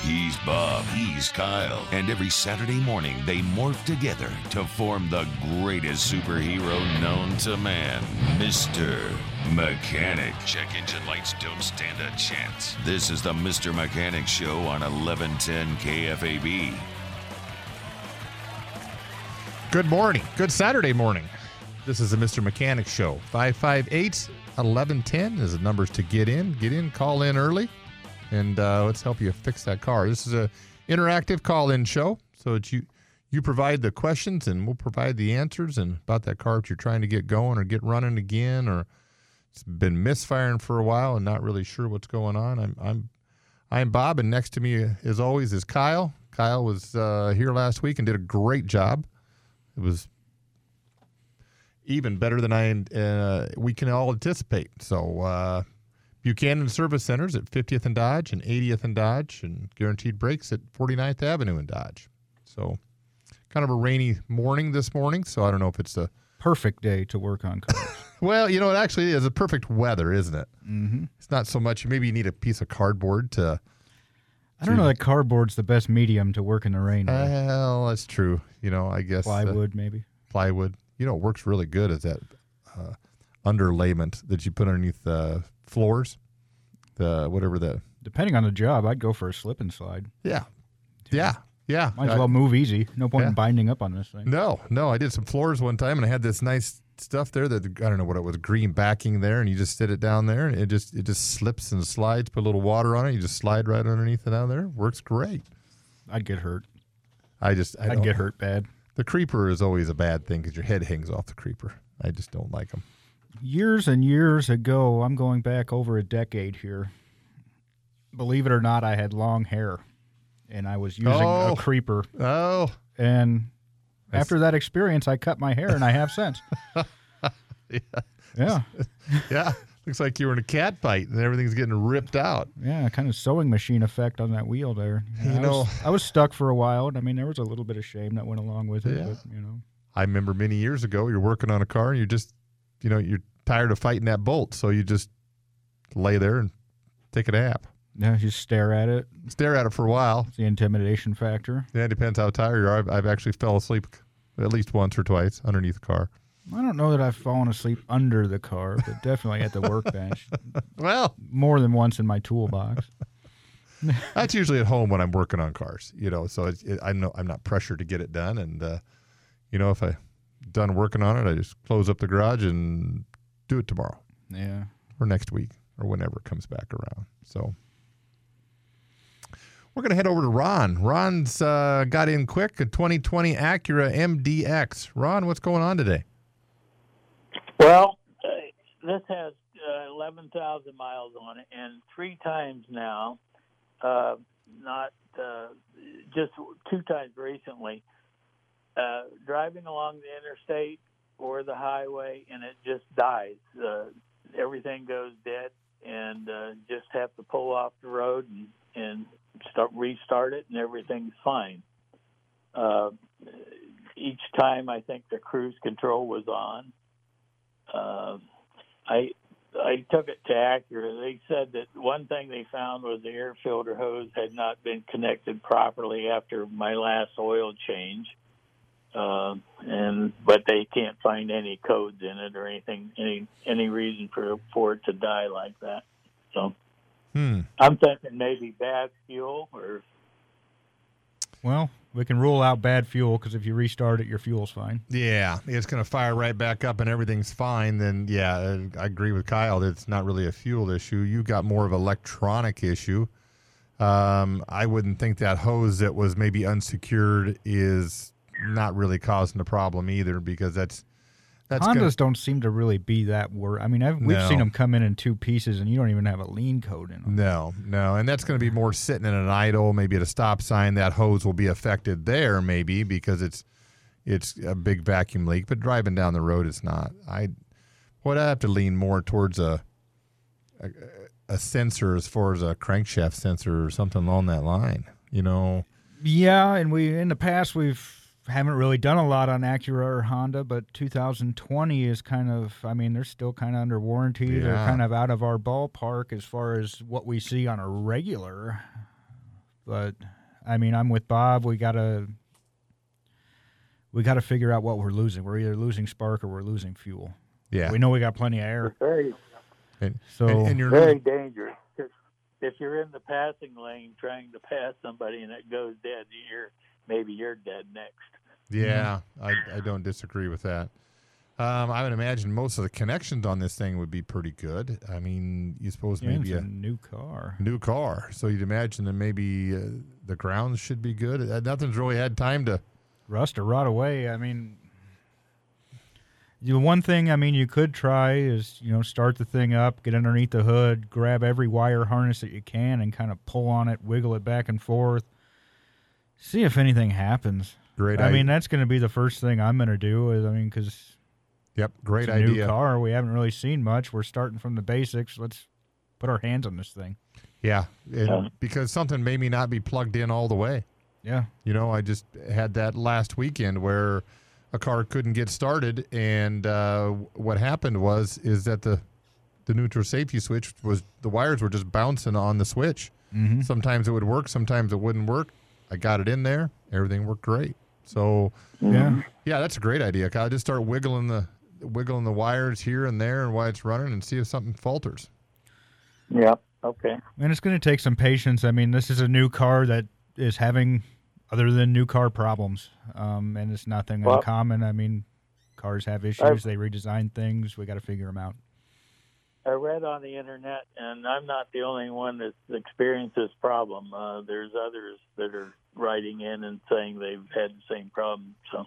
He's Bob, he's Kyle, and every Saturday morning they morph together to form the greatest superhero known to man, Mr. Mechanic. Check engine lights don't stand a chance. This is the Mr. Mechanic Show on 1110 KFAB. Good morning. Good Saturday morning. This is the Mr. Mechanic Show. 558 1110 is the numbers to get in. Get in, call in early, and uh, let's help you fix that car. This is a interactive call in show. So that you you provide the questions and we'll provide the answers and about that car if you're trying to get going or get running again or it's been misfiring for a while and not really sure what's going on. I'm I'm I'm Bob and next to me as always is Kyle. Kyle was uh, here last week and did a great job. It was even better than I uh, we can all anticipate. So uh, Buchanan Service Centers at 50th and Dodge and 80th and Dodge, and Guaranteed Brakes at 49th Avenue and Dodge. So kind of a rainy morning this morning. So I don't know if it's a Perfect day to work on cars. well, you know, it actually is a perfect weather, isn't it? mm-hmm. It's not so much. Maybe you need a piece of cardboard to. I don't know that cardboard's the best medium to work in the rain. with. Well, that's true. You know, I guess uh, Plywood, maybe. plywood. You know, it works really good as that uh, underlayment that you put underneath the floors. The whatever the Depending on the job, I'd go for a slip and slide. yeah, yeah, yeah. Might as I- well move easy. No point yeah. in binding up on this thing. no, no. I did some floors one time, and I had this nice stuff there that I don't know what it was, green backing there, and you just sit it down there, and it just it just slips and slides. Put a little water on it, you just slide right underneath it down there. Works great. I'd get hurt. I just I I'd don't- get hurt bad. The creeper is always a bad thing because your head hangs off the creeper. I just don't like them. Years and years ago, I'm going back over a decade here. Believe it or not, I had long hair, and I was using Oh. a creeper. Oh, And after that experience, I cut my hair, and I have since. yeah. Yeah, yeah. Looks like you were in a cat fight and everything's getting ripped out. yeah, kind of sewing machine effect on that wheel there. You Yeah, I know- was, I was stuck for a while. I mean, there was a little bit of shame that went along with it, Yeah. but you know, I remember many years ago, you're working on a car and you're just, you know, you're tired of fighting that bolt. So you just lay there and take a nap. yeah, just stare at it. Stare at it for a while. It's the intimidation factor. Yeah, it depends how tired you are. I've, I've actually fell asleep at least once or twice underneath the car. I don't know that I've fallen asleep under the car, but definitely at the workbench. Well, More than once in my toolbox. that's usually at home when I'm working on cars, you know. So it, it, I know I'm not pressured to get it done, and uh, you know, if I done working on it, I just close up the garage and do it tomorrow Yeah. or next week or whenever it comes back around. So we're gonna head over to Ron. Ron's uh, got in quick a 2020 Acura MDX. Ron, what's going on today? Well, uh, this has uh, 11,000 miles on it, and three times now, uh, not uh, just two times recently, uh, driving along the interstate or the highway, and it just dies. Uh, everything goes dead, and uh, just have to pull off the road and, and start restart it, and everything's fine. Uh, each time, I think the cruise control was on uh, I I took it to Acura. They said that one thing they found was the air filter hose had not been connected properly after my last oil change, uh, and but they can't find any codes in it or anything any any reason for for it to die like that. So Hmm. I'm thinking maybe bad fuel or Well, We can rule out bad fuel because if you restart it, your fuel's fine. Yeah, it's going to fire right back up and everything's fine. Then, yeah, uh, I agree with Kyle that it's not really a fuel issue. You got more of an electronic issue. Um, I wouldn't think that hose that was maybe unsecured is not really causing the problem either because that's that's Hondas gonna, don't seem to really be that worried. I mean, I've, we've No. seen them come in in two pieces, and you don't even have a lean code in them. no, no, and that's going to be more sitting in an idle, maybe at a stop sign. That hose will be affected there, maybe because it's it's a big vacuum leak. But driving down the road, it's not. I would have to lean more towards a, a a sensor as far as a crankshaft sensor or something along that line. You know, Yeah, and we in the past we've haven't really done a lot on Acura or Honda, but 2020 is kind of. I mean, they're still kind of under warranty. They're kind of out of our ballpark as far as what we see on a regular. But I mean, I'm with Bob. We gotta we got to figure out what we're losing. We're either losing spark or we're losing fuel. yeah. We know we got plenty of air, Very, and, so and, and you're very dangerous. 'Cause If you're in the passing lane trying to pass somebody and it goes dead, you're maybe you're dead next. Yeah, I, I don't disagree with that. Um, I would imagine most of the connections on this thing would be pretty good. I mean, you suppose yeah, maybe a a new car. new car, so you'd imagine that maybe uh, the grounds should be good. Uh, Nothing's really had time to. rust or rot away. I mean, the one thing I mean you could try is you know start the thing up, get underneath the hood, grab every wire harness that you can, and kind of pull on it, wiggle it back and forth, see if anything happens. Great I idea. mean, that's going to be the first thing I'm going to do. Is I mean, because Yep, great it's a new car, we haven't really seen much. We're starting from the basics. Let's put our hands on this thing. Yeah, and Yeah. because something maybe not be plugged in all the way. Yeah, You know, I just had that last weekend where a car couldn't get started, and uh, what happened was is that the the neutral safety switch was the wires were just bouncing on the switch. Mhm. Sometimes it would work, sometimes it wouldn't work. I got it in there, everything worked great. So yeah. yeah, that's a great idea, Kyle. Just start wiggling the wiggling the wires here and there and why it's running, and see if something falters. Yeah. Okay. And it's going to take some patience. I mean, this is a new car that is having other than new car problems, um, and it's nothing Well- uncommon. I mean, cars have issues. they redesign things. We got to figure them out. I read on the internet, and I'm not the only one that's experienced this problem. Uh, there's others that are writing in and saying they've had the same problem. So,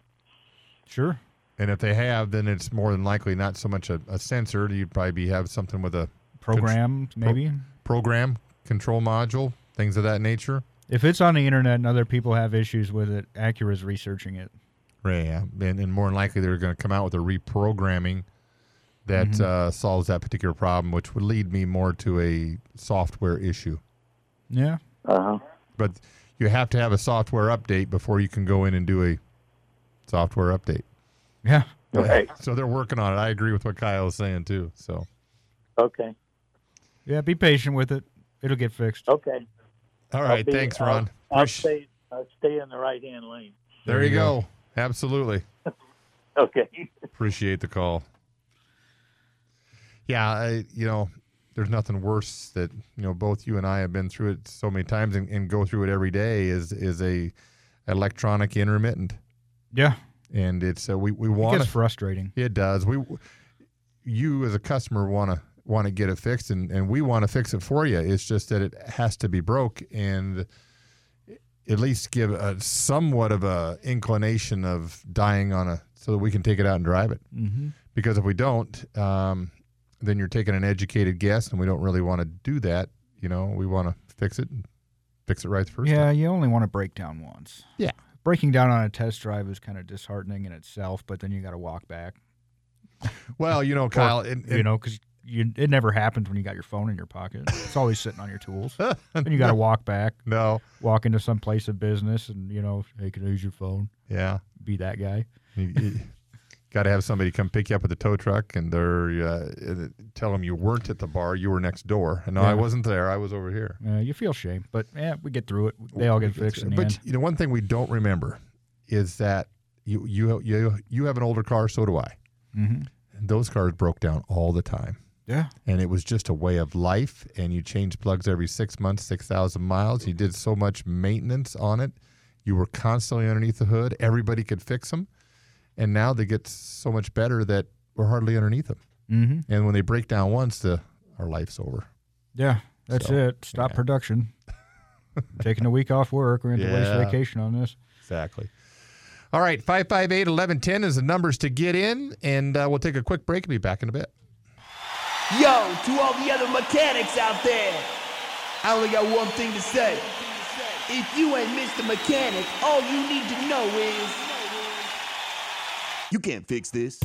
Sure. And if they have, then it's more than likely not so much a, a sensor. You'd probably be, have something with a Program maybe. program, control module, things of that nature. If it's on the internet and other people have issues with it, Acura's researching it. Right. Yeah. And, and more than likely, they're going to come out with a reprogramming that uh, solves that particular problem, which would lead me more to a software issue. Yeah. uh huh. But you have to have a software update before you can go in and do a software update. Yeah. Right. So they're working on it. I agree with what Kyle is saying too. So Okay. Yeah. Be patient with it. It'll get fixed. Okay. All right. Be- Thanks, I'll- Ron. I'll, stay. I'll stay in the right hand lane. there you go. Absolutely. Okay. Appreciate the call. Yeah, I, you know, there's nothing worse that you know both you and I have been through it so many times and, and go through it every day. Is is a electronic intermittent, Yeah. and it's uh, we we It want gets to. frustrating. It does. We you as a customer want to want to get it fixed, and and we want to fix it for you. It's just that it has to be broke and at least give a somewhat of a inclination of dying on a so that we can take it out and drive it Mm-hmm. because if we don't, um, then you're taking an educated guess, and we don't really want to do that. You know, we want to fix it fix it right the first Yeah, time. you only want to break down once. Yeah. Breaking down on a test drive is kind of disheartening in itself, but then you got to walk back. Well, you know, Kyle, and, you know, because you, it never happens when you got your phone in your pocket. It's always sitting on your tools. and you got to walk back, no, walk into some place of business, and you know, hey, can I use your phone? yeah, Be that guy. Got to have somebody come pick you up with a tow truck, and they're uh, tell them you weren't at the bar, you were next door. And no, I wasn't there. I was over here. Uh, you feel shame, but yeah, we get through it. They all get fixed in the but end. you know, one thing we don't remember is that you you you you have an older car, so do I. Mm-hmm. Those cars broke down all the time. Yeah. and it was just a way of life. And you changed plugs every six months, six thousand miles. You did so much maintenance on it. You were constantly underneath the hood. Everybody could fix them, and now they get so much better that we're hardly underneath them. Mm-hmm. And when they break down once, the our life's over. Yeah, that's So, it. Stop yeah. production. Taking a week off work. We're going to waste vacation on this. Exactly. All right, 558 1110 is the numbers to get in, and uh, we'll take a quick break and be back in a bit. Yo, to all the other mechanics out there, I only got one thing to say. If you ain't Mr. Mechanic, all you need to know is you can't fix this.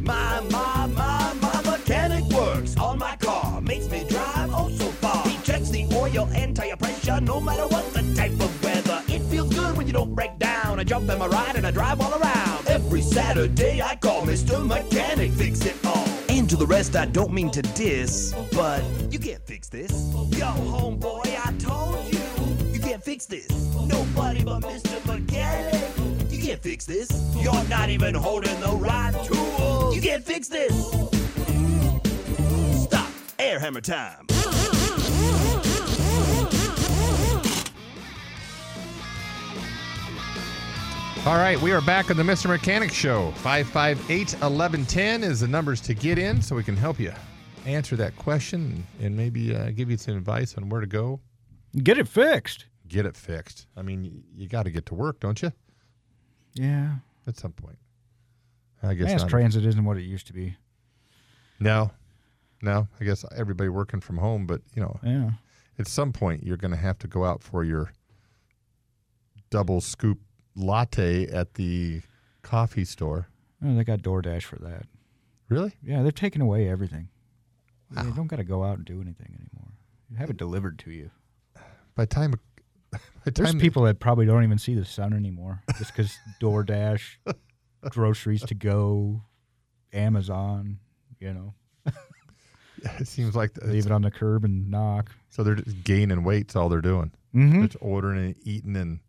My, my, my, my mechanic works on my car, makes me drive oh so far. He checks the oil and tire pressure, no matter what the type of weather. It feels good when you don't break down. I jump in my ride and I drive all around. Every Saturday I call Mr. Mechanic, fix it all. And to the rest, I don't mean to diss, but you can't fix this. Yo, homeboy, I told you, you can't fix this. Nobody but Mr. Mechanic. You can't fix this. You're not even holding the right tool. You can't fix this. Stop. Air hammer time. All right, we are back on the Mr. Mechanic Show. 558 1110 is the numbers to get in so we can help you answer that question and maybe uh, give you some advice on where to go. Get it fixed. Get it fixed. I mean, you got to get to work, don't you? Yeah. At some point. I guess Mass transit isn't what it used to be. No, no. I guess everybody working from home, but you know, Yeah. at some point you're going to have to go out for your double scoop latte at the coffee store. Oh, they got DoorDash for that. Really? Yeah, they're taking away everything. You don't got to go out and do anything anymore. You have it delivered to you. By the time, There's people that probably don't even see the sun anymore just because DoorDash, groceries to go, Amazon, you know, it seems like the, leave it on the curb and knock. so they're just gaining weight. That's all they're doing. Mm-hmm. They're ordering and eating and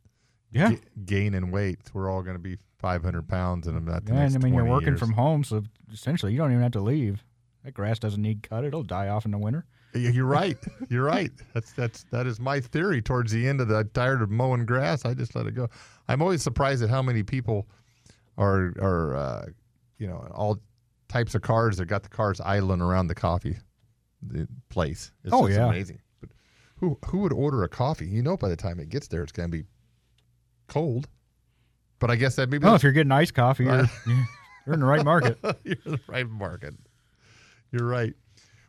Yeah. ga- gaining weight. We're all going to be 500 pounds in about the Yeah, next and I mean, you're 20 working years. from home, so essentially you don't even have to leave. That grass doesn't need cut; it'll die off in the winter. Yeah, You're right. You're right. That's that's that is my theory. Towards the end of the, I'm tired of mowing grass. I just let it go. I'm always surprised at how many people are are uh, you know all types of cars that got the cars idling around the coffee the place. It's Oh, just yeah. amazing. But who who would order a coffee? You know, by the time it gets there, it's going to be cold. But I guess that maybe Well, if you're getting iced coffee, you're, you're in the right market. You're in the right market. You're right.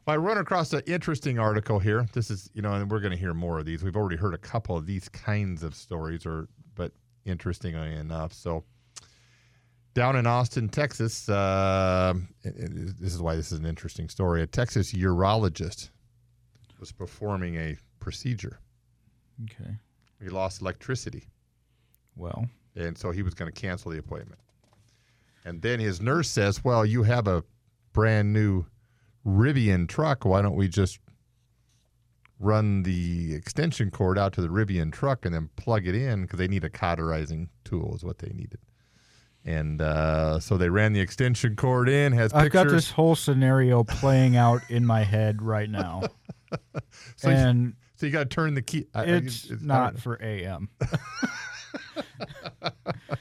I run across an interesting article here. This is, you know, and we're going to hear more of these. We've already heard a couple of these kinds of stories, or but interestingly enough, so down in Austin, Texas, uh, this is why this is an interesting story. A Texas urologist was performing a procedure. Okay. He lost electricity. Well, and so he was going to cancel the appointment. And then his nurse says, "Well, you have a brand new Rivian truck. Why don't we just run the extension cord out to the Rivian truck and then plug it in because they need a cauterizing tool is what they needed." And uh, so they ran the extension cord in. Has I've got this whole scenario playing out in my head right now, So you- and so you got to turn the key. I- I- it's not for AM.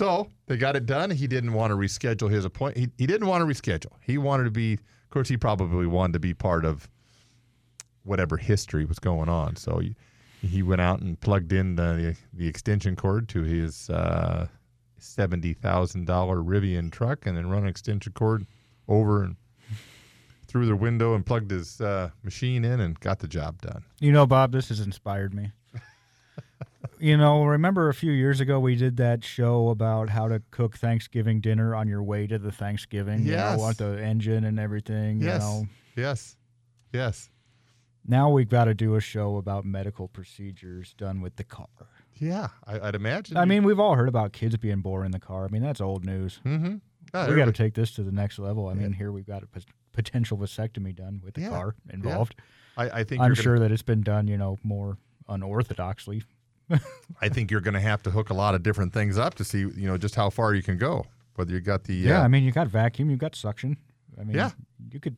So they got it done. He didn't want to reschedule his appointment. He, he didn't want to reschedule. He wanted to be, of course, he probably wanted to be part of whatever history was going on. So he, he went out and plugged in the, the extension cord to his uh, $70,000 Rivian truck and then run an extension cord over and through the window and plugged his uh, machine in and got the job done. You know, Bob, this has inspired me. You know, remember a few years ago we did that show about how to cook Thanksgiving dinner on your way to the Thanksgiving. You Yes. know, want the engine and everything. Yes. You know, Yes. Yes. now we've got to do a show about medical procedures done with the car. Yeah. I, I'd imagine. I mean, we've all heard about kids being born in the car. I mean, that's old news. mm-hmm. we got to take this to the next level. I mean, here we've got a potential vasectomy done with the Yeah. car involved. I, I think I'm you're gonna- sure that it's been done, you know, more unorthodoxly. I think you're going to have to hook a lot of different things up to see, you know, just how far you can go. Whether you got the Yeah, uh, I mean, you got vacuum, you got suction. I mean, Yeah. you could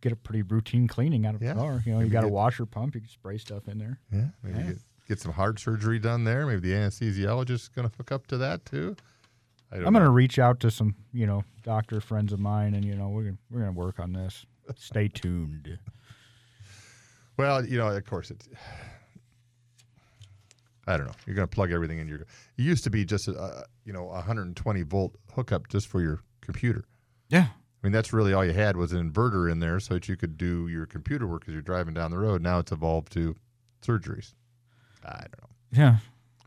get a pretty routine cleaning out of Yeah. the car. You know, you Maybe got a washer pump, you can spray stuff in there. yeah, maybe Yeah. get get some heart surgery done there. Maybe the anesthesiologist is going to hook up to that too. I don't I'm gonna reach out to some, you know, doctor friends of mine, and you know, we're gonna we're gonna work on this. Stay tuned. Well, you know, of course, it's. I don't know. You're going to plug everything in your. It used to be just a, you know, a 120 volt hookup just for your computer. Yeah. I mean, that's really all you had was an inverter in there so that you could do your computer work as you're driving down the road. Now it's evolved to surgeries. I don't know. Yeah.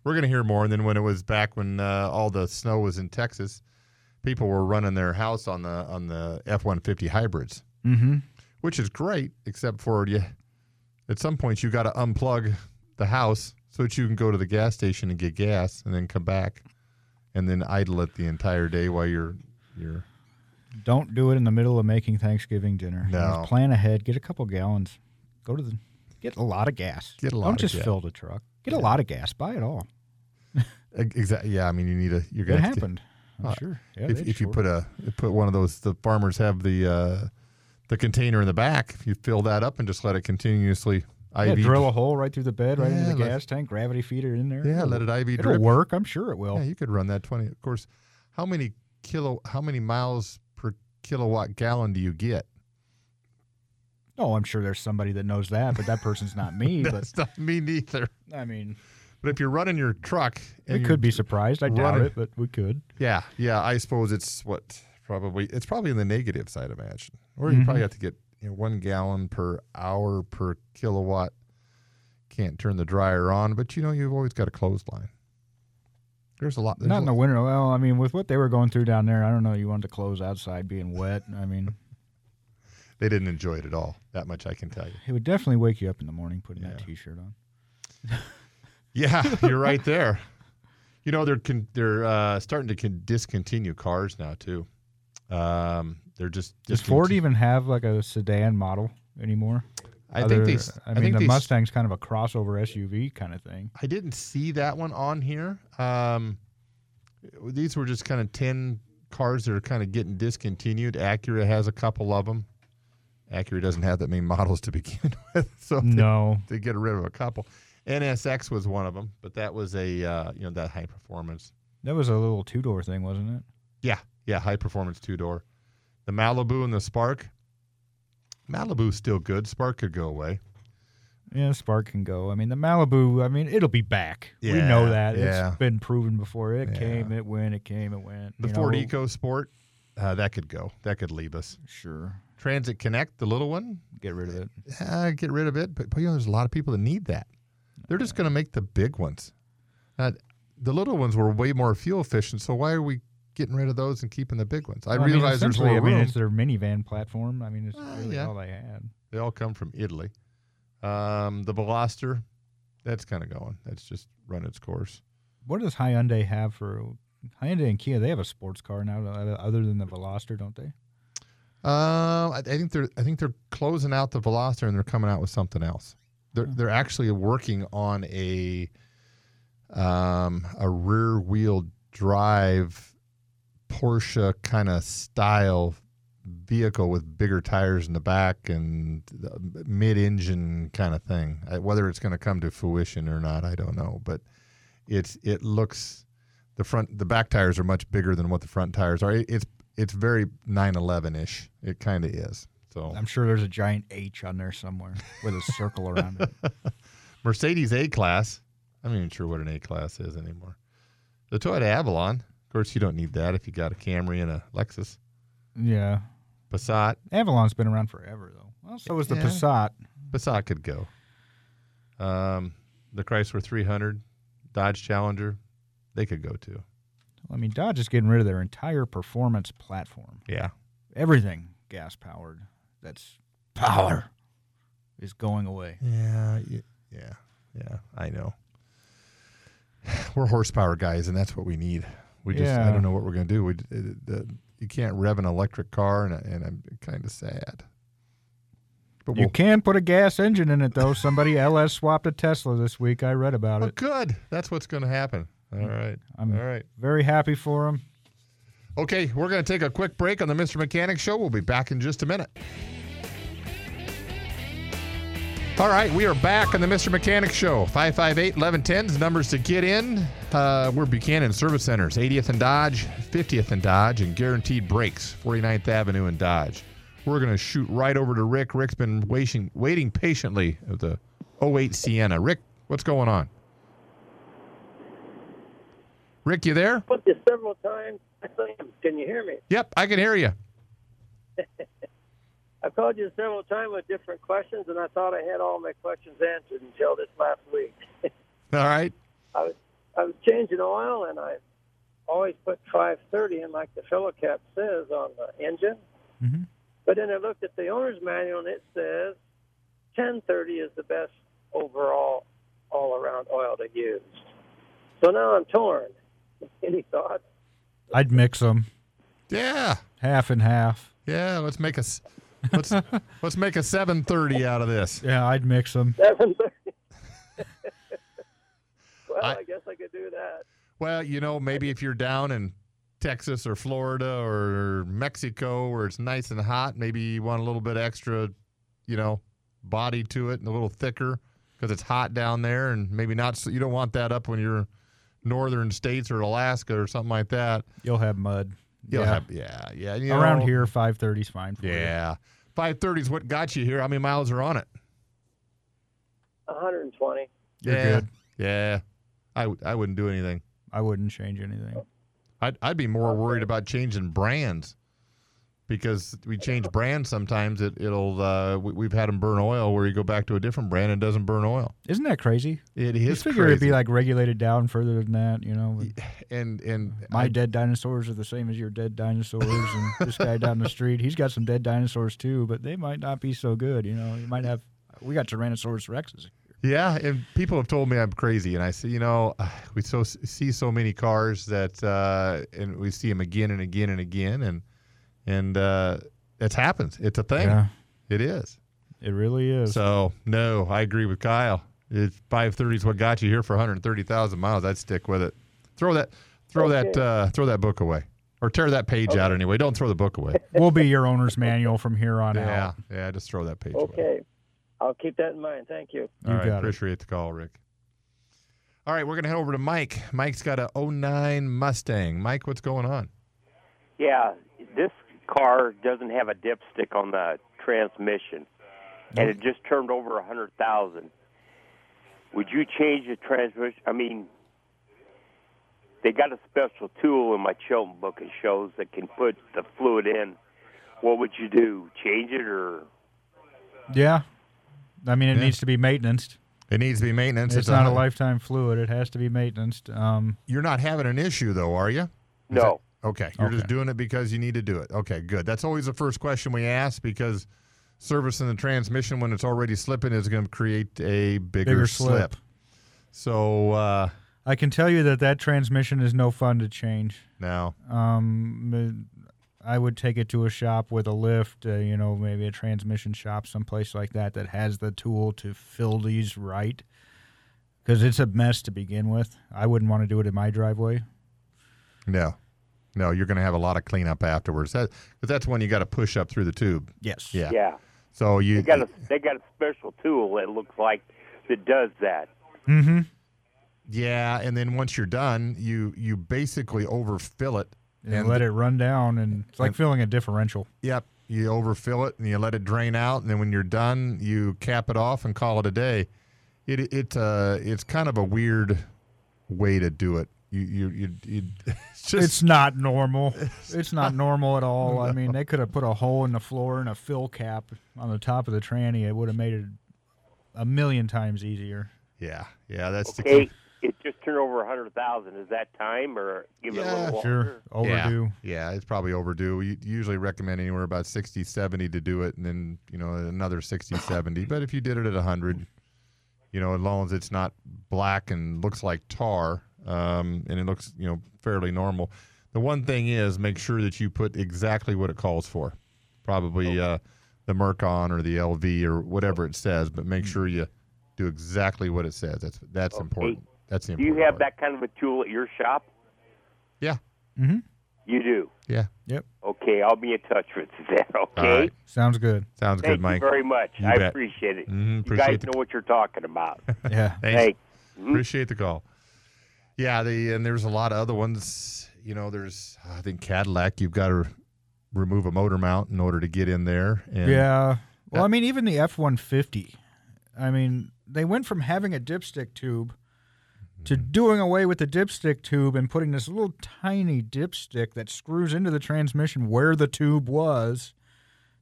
We're going to hear more. And then when it was back when uh, all the snow was in Texas, people were running their house on the on the F 150 hybrids, Mm-hmm. which is great, except for you. At some point, you got to unplug the house so that you can go to the gas station and get gas, and then come back, and then idle it the entire day while you're you're Don't do it in the middle of making Thanksgiving dinner. No. just plan ahead. Get a couple gallons. Go to the. Get a lot of gas. Get a lot Don't just gas. fill the truck. Get a lot of gas. Buy it all. exactly. Yeah, I mean, you need a. You're gonna have to- happened. I'm Uh, sure. Yeah, if, if you put a put one of those, the farmers have the uh, the container in the back. If you fill that up and just let it continuously yeah, IV, drill a hole right through the bed, right Yeah, into the gas tank, gravity feeder in there. yeah, let it IV It'll drip. work. I'm sure it will. Yeah, you could run that twenty. Of course, how many kilo, how many miles per kilowatt gallon do you get? Oh, I'm sure there's somebody that knows that, but that person's not me. but That's not me neither. I mean, But if you're running your truck, we could be surprised. I doubt it, but we could. Yeah, yeah. I suppose it's what probably it's probably in the negative side. I imagine, or you Mhm. probably have to get you know, one gallon per hour per kilowatt. Can't turn the dryer on, but you know you've always got a clothesline. There's a lot. There's Not in the winter. Well, I mean, with what they were going through down there, I don't know. You wanted to close outside being wet. I mean, They didn't enjoy it at all. That much I can tell you. it would definitely wake you up in the morning putting that T-shirt on. Yeah, you're right there. You know they're con- they're uh, starting to con- discontinue cars now too. Um, they're just Does Ford even have like a sedan model anymore? I Other- think they. s- I mean, think the they Mustang's kind of a crossover SUV kind of thing. I didn't see that one on here. Um, these were just kind of 10 cars that are kind of getting discontinued. Acura has a couple of them. Acura doesn't have that many models to begin with, so they, No, they get rid of a couple. NSX was one of them, but that was a uh, you know that high performance. that was a little two door thing, wasn't it? Yeah, yeah, high performance two door. The Malibu and the Spark. Malibu's still good. Spark could go away. Yeah, Spark can go. I mean, the Malibu. I mean, it'll be back. we know that. yeah. It's been proven before. It Yeah. came, it went, it came, it went. The Ford know. EcoSport, uh, that could go. That could leave us. Sure, Transit Connect, the little one, get rid of it. uh, get rid of it. But, but you know, there's a lot of people that need that. They're just going to make the big ones. Uh, the little ones were way more fuel efficient. So why are we getting rid of those and keeping the big ones? I Well, mean, realize there's essentially, more I mean, it's their minivan platform. I mean, it's Uh, really yeah. all they had. they all come from Italy. Um, the Veloster, that's kind of going. That's just run its course. What does Hyundai have for Hyundai and Kia? They have a sports car now, other than the Veloster, don't they? Uh, I, I think they're I think they're closing out the Veloster and they're coming out with something else. They're they're actually working on a um, a rear wheel drive Porsche kind of style vehicle with bigger tires in the back and mid engine kind of thing. Uh, Whether it's going to come to fruition or not, I don't know. But it's it looks the front the back tires are much bigger than what the front tires are. It's it's very 911 ish. It kind of is. So I'm sure there's a giant H on there somewhere with a circle around it. Mercedes A class. I'm not even sure what an A class is anymore. The Toyota Avalon. Of course, you don't need that if you got a Camry and a Lexus. Yeah, Passat. Avalon's been around forever though. Well, so was the Yeah. Passat. Passat could go. Um, the Chrysler 300, Dodge Challenger, they could go too. I mean, Dodge is getting rid of their entire performance platform. Yeah. Everything gas powered. That's power is going away. Yeah. Yeah. Yeah. I know. We're horsepower guys, and that's what we need. We just, I don't know what we're going to do. We, it, uh, the, you can't rev an electric car, and, and I'm kind of sad. But You we'll, can put a gas engine in it though. Somebody LS swapped a Tesla this week. I read about oh, it. good. That's what's going to happen. All right. I'm All right. very happy for him. Okay, we're going to take a quick break on the Mr. Mechanic Show. We'll be back in just a minute. All right, we are back on the Mr. Mechanic Show. 558 1110 is numbers to get in. Uh, we're Buchanan Service Centers, 80th and Dodge, 50th and Dodge, and Guaranteed Brakes, 49th Avenue and Dodge. We're going to shoot right over to Rick. Rick's been waiting, waiting patiently at the 08 Sienna. Rick, what's going on? Rick, you there? put this several times. Can you hear me? Yep, I can hear you. I called you several times with different questions, and I thought I had all my questions answered until this last week. All right. I was I was changing oil, and I always put 530 in, like the filler cap says on the engine. Mhm. But then I looked at the owner's manual, and it says 1030 is the best overall all around oil to use. So now I'm torn. Any thoughts? I'd mix them Yeah. half and half. Yeah, let's make a s- let's let's make a 730 out of this. Yeah, I'd mix them. Seven thirty. well, I- I, guess I could do that. Well, you know, maybe if you're down in Texas or Florida or Mexico where it's nice and hot, maybe you want a little bit extra, you know, body to it and a little thicker because it's hot down there and maybe not so you don't want that up when you're northern states or Alaska or something like that. You'll have mud. You'll yeah. have yeah, yeah. you Around know, here, 530 is fine for. Yeah. 530 is what got you here. How many miles are on it? 120. You're yeah. good. Yeah. I, w- I wouldn't do anything. I wouldn't change anything. I'd, I'd be more worried about changing brands because we change brands sometimes. It, it'll uh, we, we've had them burn oil where you go back to a different brand and it doesn't burn oil. Isn't that crazy? It You is figure it'd be like regulated down further than that, you know. and and My I- dead dinosaurs are the same as your dead dinosaurs, and this guy down the street, he's got some dead dinosaurs too, but they might not be so good. You know, you might have. We got Tyrannosaurus rexes. Yeah, and people have told me I'm crazy, and I say, you know, we so see so many cars that, uh, and we see them again and again and again, and and uh, it's happens. It's a thing. Yeah, It is. it really is. So no, I agree with Kyle. It's 530 is what got you here for 130,000 miles. I'd stick with it. Throw that, throw that, uh, throw that book away, or tear that page out anyway. Don't throw the book away. we'll be your owner's manual from here on yeah, out. yeah, yeah, just throw that page away. Okay. I'll keep that in mind. Thank you. You All right, got it. appreciate the call, Rick. All right, we're gonna head over to Mike. Mike's got a 09 Mustang. Mike, what's going on? Yeah, this car doesn't have a dipstick on the transmission, and it just turned over a hundred thousand. Would you change the transmission? I mean, they got a special tool in my Chilton book. It shows that can put the fluid in. What would you do? Change it or? Yeah, I mean, it Yeah. needs to be maintenance. It needs to be maintenance. It's, not a lifetime fluid. It has to be maintenance. Um, You're not having an issue though, are you? No. Okay, you're just doing it because you need to do it. Okay, good. That's always the first question we ask because servicing the transmission when it's already slipping is going to create a bigger, Bigger slip. slip. So uh, I can tell you that that transmission is no fun to change. No. Um, I would take it to a shop with a lift, uh, you know, maybe a transmission shop, someplace like that that has the tool to fill these right. Because it's a mess to begin with. I wouldn't want to do it in my driveway. no, no, you're going to have a lot of cleanup afterwards. That, 'cause that's when you got to push up through the tube. Yes. Yeah. Yeah, So you they got a they got a special tool that looks like that does that. Mm-hmm. yeah, and then once you're done, you you basically overfill it And, let it run down, and it's like and- filling a differential. Yep. You overfill it and you let it drain out, and then when you're done, you cap it off and call it a day. It it uh it's kind of a weird way to do it. You you you, you it's just It's not normal. It's not normal at all. I mean, they could have put a hole in the floor and a fill cap on the top of the tranny. It would have made it a million times easier. yeah yeah that's the Okay, key. it just turned over a hundred thousand. Is that time or give it a Yeah, little Sure. longer? Overdue. Yeah, yeah, it's probably overdue. We usually recommend anywhere about 60, 70 to do it, and then you know another 60, 70. But if you did it at hundred, you know, as long as it's not black and looks like tar, um, and it looks you know fairly normal. The one thing is make sure that you put exactly what it calls for. Probably uh, the Mercon or the LV or whatever it says, but make sure you do exactly what it says. That's that's important. That's the Do you have part. that kind of a tool at your shop? Yeah. Mm-hmm. You do. Yeah. Yep. Okay, I'll be in touch with you then. Okay. All right. Sounds good. Sounds Thank good, Mike. Thank you very much. You I bet. appreciate it. Mhm, you appreciate guys the- know what you're talking about. Yeah. Thanks. Hey, Appreciate the call. Yeah, the and there's a lot of other ones. You know, there's I think Cadillac. You've got to remove a motor mount in order to get in there. And Yeah. Well, Yeah. I mean, even the F one fifty. I mean, they went from having a dipstick tube to Mm-hmm. doing away with the dipstick tube and putting this little tiny dipstick that screws into the transmission where the tube was.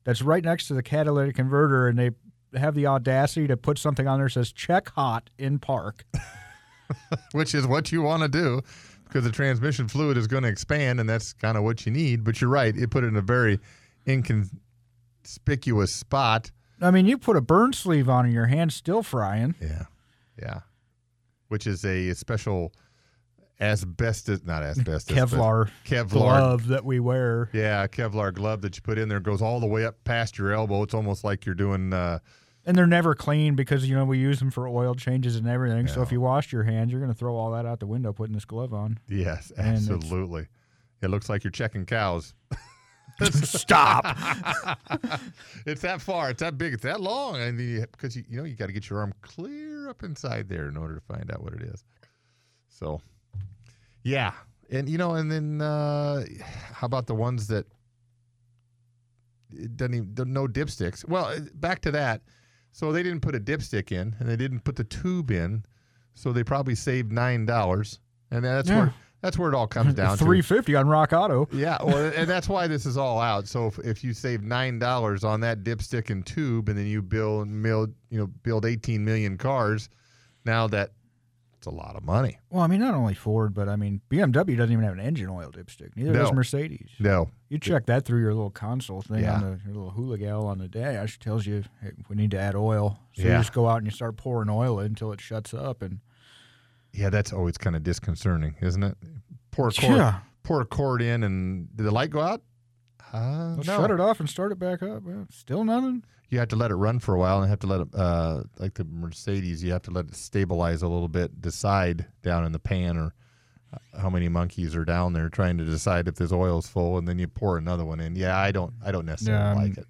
That's right next to the catalytic converter, and they have the audacity to put something on there that says "check hot in park." which is what you want to do because the transmission fluid is going to expand, and that's kind of what you need. But you're right; it put it in a very inconspicuous spot. I mean, you put a burn sleeve on and your hand's still frying. Yeah, yeah. Which is a special asbestos, not asbestos, Kevlar, Kevlar glove that we wear. Yeah, Kevlar glove that you put in there goes all the way up past your elbow. It's almost like you're doing. Uh, And they're never clean because you know we use them for oil changes and everything. So if you wash your hands, you're going to throw all that out the window putting this glove on. yes, absolutely. It looks like you're checking cows. Stop. it's that far. It's that big. It's that long. I mean, because you, you know you got to get your arm clear up inside there in order to find out what it is. So, yeah, and you know, and then uh, how about the ones that it doesn't even no dipsticks? Well, back to that. So they didn't put a dipstick in, and they didn't put the tube in, so they probably saved nine dollars, and that's Yeah. where that's where it all comes down to. Three fifty on Rock Auto. Yeah, well, and that's why this is all out. So if, if you save nine dollars on that dipstick and tube, and then you build, build, you know, build eighteen million cars, now that it's a lot of money. Well, I mean, not only Ford, but I mean BMW doesn't even have an engine oil dipstick. Neither No. does Mercedes. No, You check that through your little console thing Yeah. on the your little hula gal on the dash. Tells you hey, we need to add oil. So you just go out and you start pouring oil in until it shuts up. And yeah, that's always kind of disconcerting, isn't it? Pour a cord, yeah, pour a cord in, and did the light go out? Uh, no. shut it off and start it back up. Well, still nothing. You have to let it run for a while, and have to let it, uh, like the Mercedes, you have to let it stabilize a little bit, decide down in the pan or uh, how many monkeys are down there trying to decide if this oil is full, and then you pour another one in. Yeah, I don't, I don't necessarily Yeah, um, like it.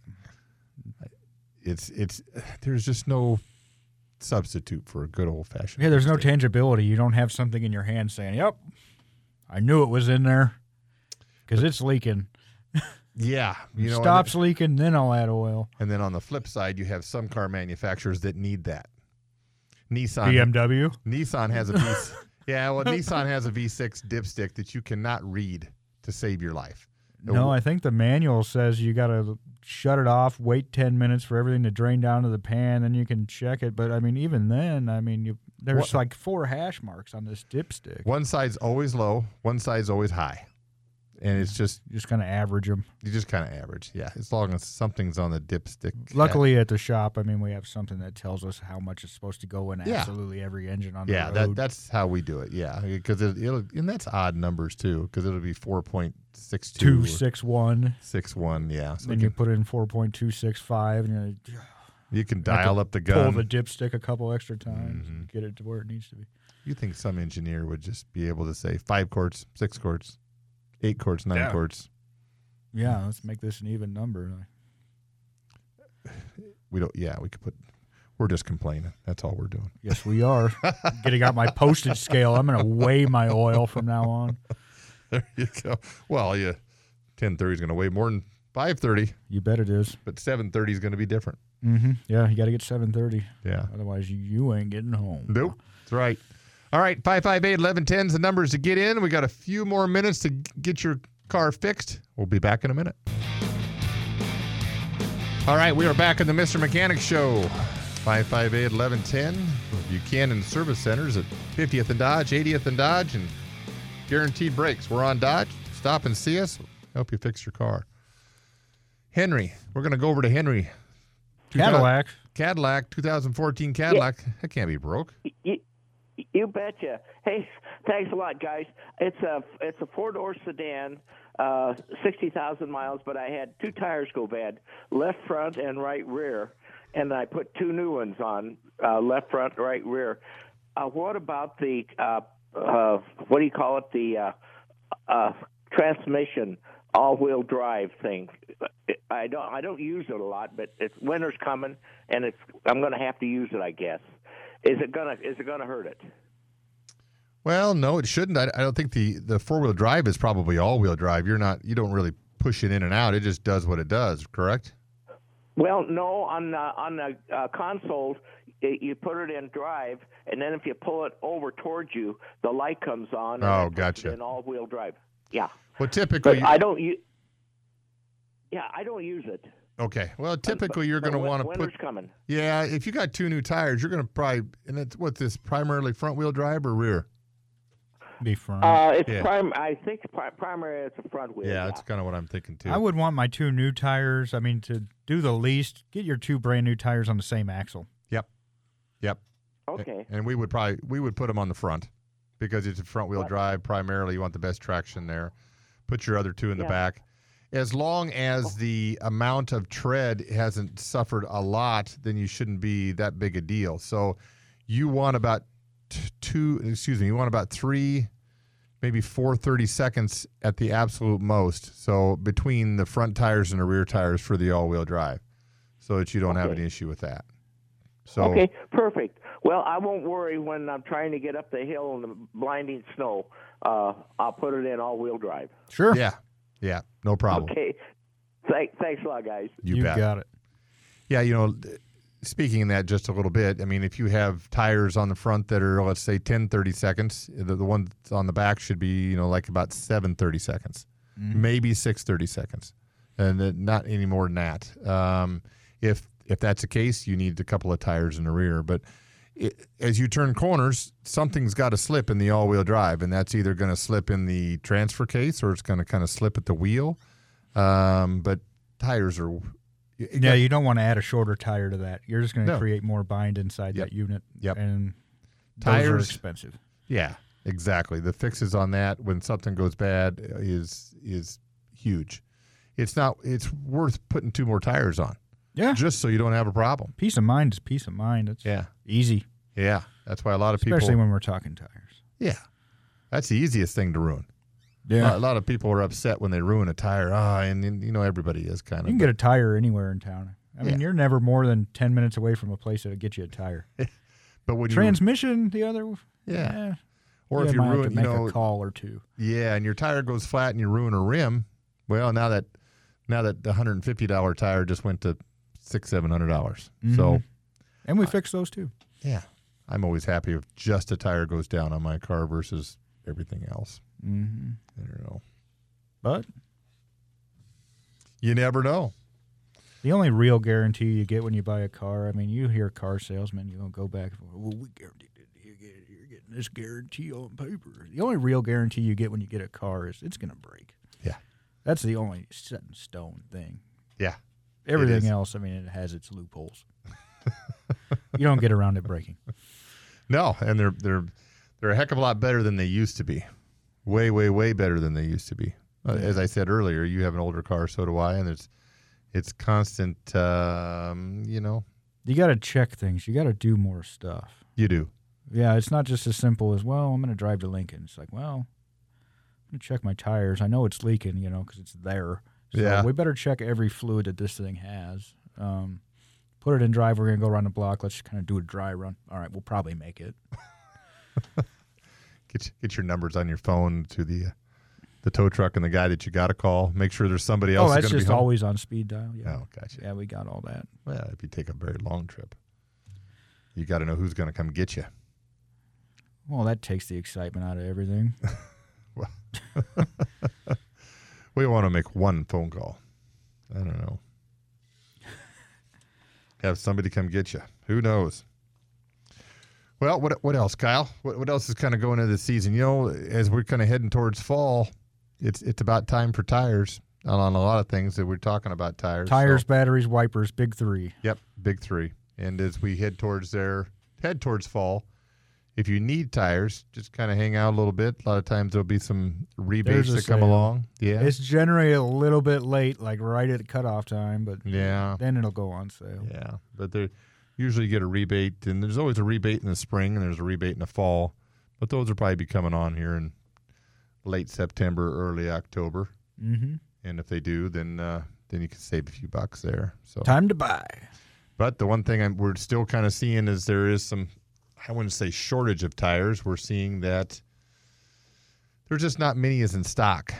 It's, it's, there's just no substitute for a good old fashioned. Yeah, there's no tangibility. You don't have something in your hand saying, "Yep, I knew it was in there," because it's leaking. Yeah, you know, and stops leaking, then I'll add oil. And then on the flip side, you have some car manufacturers that need that. Nissan, BMW. Nissan has a V. yeah, well, Nissan has a V6 dipstick that you cannot read to save your life. No, I think the manual says you got to shut it off, wait 10 minutes for everything to drain down to the pan, then you can check it. But I mean, even then, I mean, you there's What- like four hash marks on this dipstick. One side's always low, one side's always high, and it's just You just kind of average them. you just kind of average. Yeah, as long as something's on the dipstick. Luckily, at the shop, I mean, we have something that tells us how much is supposed to go in Yeah. absolutely every engine on yeah, the that road. that's how we do it. Yeah, because it, it'll and that's odd numbers too, because it'll be four point six two two six one. six one. Yeah, so Then you you put in four point two six five, and you you can dial up the gun pull gun. the dipstick a couple extra times, and mm-hmm. get it to where it needs to be. You think some engineer would just be able to say five quarts, six quarts, eight quarts, nine Yeah. quarts? Yeah, let's make this an even number. We don't. Yeah, we could put. We're just complaining. That's all we're doing. Yes, we are. Getting out my postage scale. I'm going to weigh my oil from now on. There you go. Well, yeah, ten thirty is going to weigh more than five thirty, You bet it is. but seven thirty is going to be different. Mm-hmm. Yeah, you got to get 7:30. Yeah. Otherwise, you, you ain't getting home. Nope. That's right. All right, 558 1110 is the numbers to get in. We got a few more minutes to get your car fixed. We'll be back in a minute. All right, we are back in the Mr. Mechanic Show. 558 1110. Buchanan Service Centers at 50th and Dodge, 80th and Dodge, and guaranteed brakes. We're on Dodge. Stop and see us. Help you fix your car. Henry, we're going to go over to Henry. Cadillac. Cadillac, 2014 Cadillac. That can't be broke. You, you betcha. Hey, thanks a lot, guys. It's a it's a four door sedan, uh, sixty thousand miles, but I had two tires go bad, left front and right rear, and I put two new ones on, uh, left front, right rear. Uh, what about the uh, uh, what do you call it? The uh, uh, transmission all-wheel drive thing. I don't I don't use it a lot, but it's winter's coming, and it's I'm going to have to use it. I guess. Is it gonna Is it gonna hurt it? Well, no, it shouldn't. I, I don't think the the four wheel drive is probably all wheel drive. You're not. You don't really push it in and out. It just does what it does. Correct. Well, no, on the, on the uh, consoles, it, you put it in drive, and then if you pull it over towards you, the light comes on. And Oh, gotcha. In all-wheel drive. Yeah, Well, typically, but I don't use. Yeah, I don't use it. Okay. Well, typically you're going to want to winter's put. coming. Yeah, if you got two new tires, you're going to probably. And it's what this primarily front wheel drive or rear? Be front. Uh, it's Yeah. prim. I think pri- primary. It's a front wheel. Yeah, that's kind of what I'm thinking too. I would want my two new tires. I mean, to do the least, get your two brand new tires on the same axle. Yep. Yep. Okay. And we would probably we would put them on the front because it's a front wheel Right. drive primarily. You want the best traction there. Put your other two in the back. As long as the amount of tread hasn't suffered a lot, then you shouldn't be that big a deal. So you want about t- two, excuse me, you want about three, maybe four thirty seconds at the absolute most. So between the front tires and the rear tires for the all wheel drive, so that you don't have Okay. any issue with that. So Okay, perfect. Well, I won't worry when I'm trying to get up the hill in the blinding snow. Uh, I'll put it in all-wheel drive. Sure. yeah, yeah, no problem. Okay. Thank, thanks a lot, guys. You, You bet. got it. Yeah, you know, speaking in that just a little bit, I mean, if you have tires on the front that are, let's say, 10, 30 seconds, the, the one on the back should be, you know, like about 7, 30 seconds, maybe 6, 30 seconds, and then not any more than that. Um, if if that's the case, you need a couple of tires in the rear. But it, as you turn corners, something's got to slip in the all wheel drive, and that's either going to slip in the transfer case or it's going to kind of slip at the wheel. Um, but tires are. you Yeah, got- you don't want to add a shorter tire to that. You're just going to No. create more bind inside Yep. that unit. Yep. And those are Tires- expensive. Yeah, exactly. The fixes on that when something goes bad is is huge. It's not. It's worth putting two more tires on Yeah. just so you don't have a problem. Peace of mind is peace of mind. It's Yeah, easy, yeah. That's why a lot of people. especially when we're talking tires. yeah, that's the easiest thing to ruin. Yeah. A lot of people are upset when they ruin a tire. Ah, and, and you know everybody is kind of. You can get a tire anywhere in town. I mean, Yeah. you're never more than 10 minutes away from a place that'll get you a tire. but when you Transmission, the other. Yeah. eh, or you if you ruin, you make know, a call or two. Yeah, and your tire goes flat and you ruin a rim. Well, now that now that the hundred and fifty dollar tire just went to six seven hundred dollars. So Mhm. And we fix those too. yeah, I'm always happy if just a tire goes down on my car versus everything else. Mm-hmm. I don't know. But You never know. the only real guarantee you get when you buy a car, I mean, you hear car salesmen, you don't go back. and forth, Well, we guarantee that you get, you're getting this guarantee on paper. The only real guarantee you get when you get a car is it's going to break. Yeah. That's the only set in stone thing. Yeah, Everything else, I mean, it has its loopholes. you don't get around it breaking. no, and they're they're they're a heck of a lot better than they used to be. Way, way, way better than they used to be. Uh, As I said earlier, you have an older car, so do I, and it's it's constant. Um, you know, You got to check things. You got to do more stuff. you do. Yeah, it's not just as simple as well. I'm going to drive to Lincoln. It's like, well, I'm going to check my tires. I know it's leaking, you know, because it's there. So Yeah. we better check every fluid that this thing has. Um, put it in drive. We're going to go around the block. Let's kind of do a dry run. All right, we'll probably make it. get get your numbers on your phone to the the tow truck and the guy that you got to call. Make sure there's somebody else. oh, that's gonna just always on speed dial. Yeah. Oh, gotcha. Yeah, we got all that. Well, if you take a very long trip, you got to know who's going to come get you. Well, that takes the excitement out of everything. We want to make one phone call. I don't know. Have somebody come get you. Who knows? Well, what what else, Kyle? What what else is kind of going into the season? You know, as we're kind of heading towards fall, it's it's about time for tires on, on a lot of things that we're talking about tires. so- Tires, batteries, wipers, big three. Yep, big three. And as we head towards there, head towards fall, if you need tires, just kind of hang out a little bit. A lot of times there'll be some rebates that come along. Yeah, It's generally a little bit late, like right at the cutoff time, but yeah, then it'll go on sale. yeah. But they usually get a rebate, and there's always a rebate in the spring, and there's a rebate in the fall. But those will probably be coming on here in late September, early October. Mm-hmm. And if they do, then uh, then you can save a few bucks there. So Time to buy. But the one thing I'm, we're still kind of seeing is there is some, I wouldn't say shortage of tires. We're seeing that there's just not many as in stock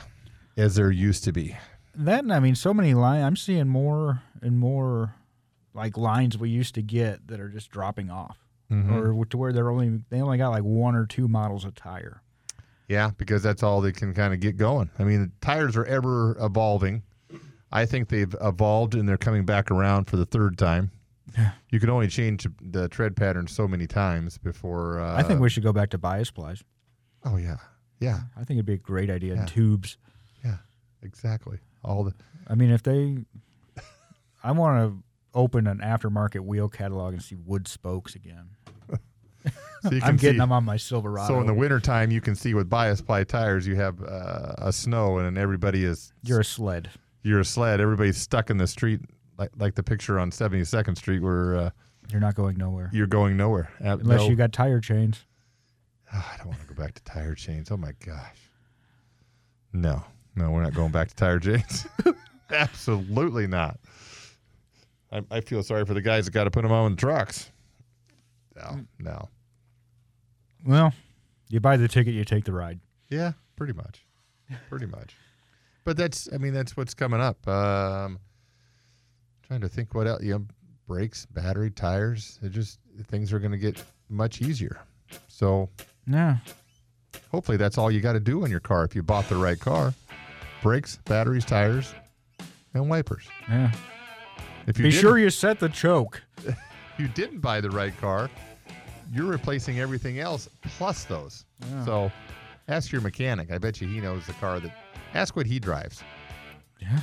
as there used to be. That and I mean, so many lines. I'm seeing more and more like lines we used to get that are just dropping off, Mhm. or to where they're only they only got like one or two models of tire. Yeah, because that's all they can kind of get going. I mean, the tires are ever evolving. I think they've evolved and they're coming back around for the third time. Yeah. You can only change the tread pattern so many times before. Uh, I think we should go back to bias plies. Oh yeah, yeah, I think it'd be a great idea. Yeah. in Tubes. yeah, exactly. All the I mean, if they, I want to open an aftermarket wheel catalog and see wood spokes again. so I'm getting see- them on my Silverado. So in the wintertime, you can see with bias ply tires, you have uh, a snow, and everybody is you're a sled. you're a sled. Everybody's stuck in the street, like like the picture on 72nd Street, where uh, You're not going nowhere you're going nowhere. Uh, unless no- you got tire chains. Ah, I don't want to go back to tire chains. Oh my gosh. No, no, we're not going back to tire chains. Absolutely not. I, I feel sorry for the guys that got to put them on the trucks. No, no. Well, you buy the ticket, you take the ride. Yeah, pretty much. Pretty much. But that's I mean that's what's coming up. Um trying to think what else you know, brakes, battery, tires. It just things are gonna get much easier. So Yeah. hopefully that's all you gotta do in your car if you bought the right car. Brakes, batteries, tires, and wipers. Yeah. If you Be sure you set the choke. you didn't buy the right car, you're replacing everything else plus those. So ask your mechanic. I bet you he knows the car that ask what he drives. Yeah.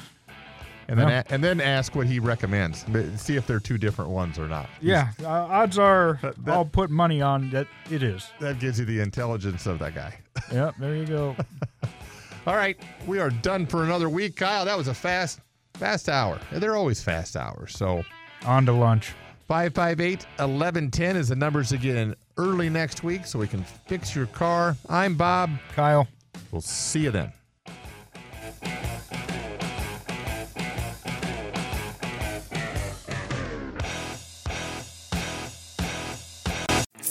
And then a- and then ask what he recommends. See if they're two different ones or not. Yeah. Uh, odds are that- I'll put money on that it is. That gives you the intelligence of that guy. Yep. There you go. All right, we are done for another week, Kyle. That was a fast fast hour. They're always fast hours. So on to lunch. 558 1110 is the numbers to get in early next week so we can fix your car. I'm Bob. Kyle. We'll see you then.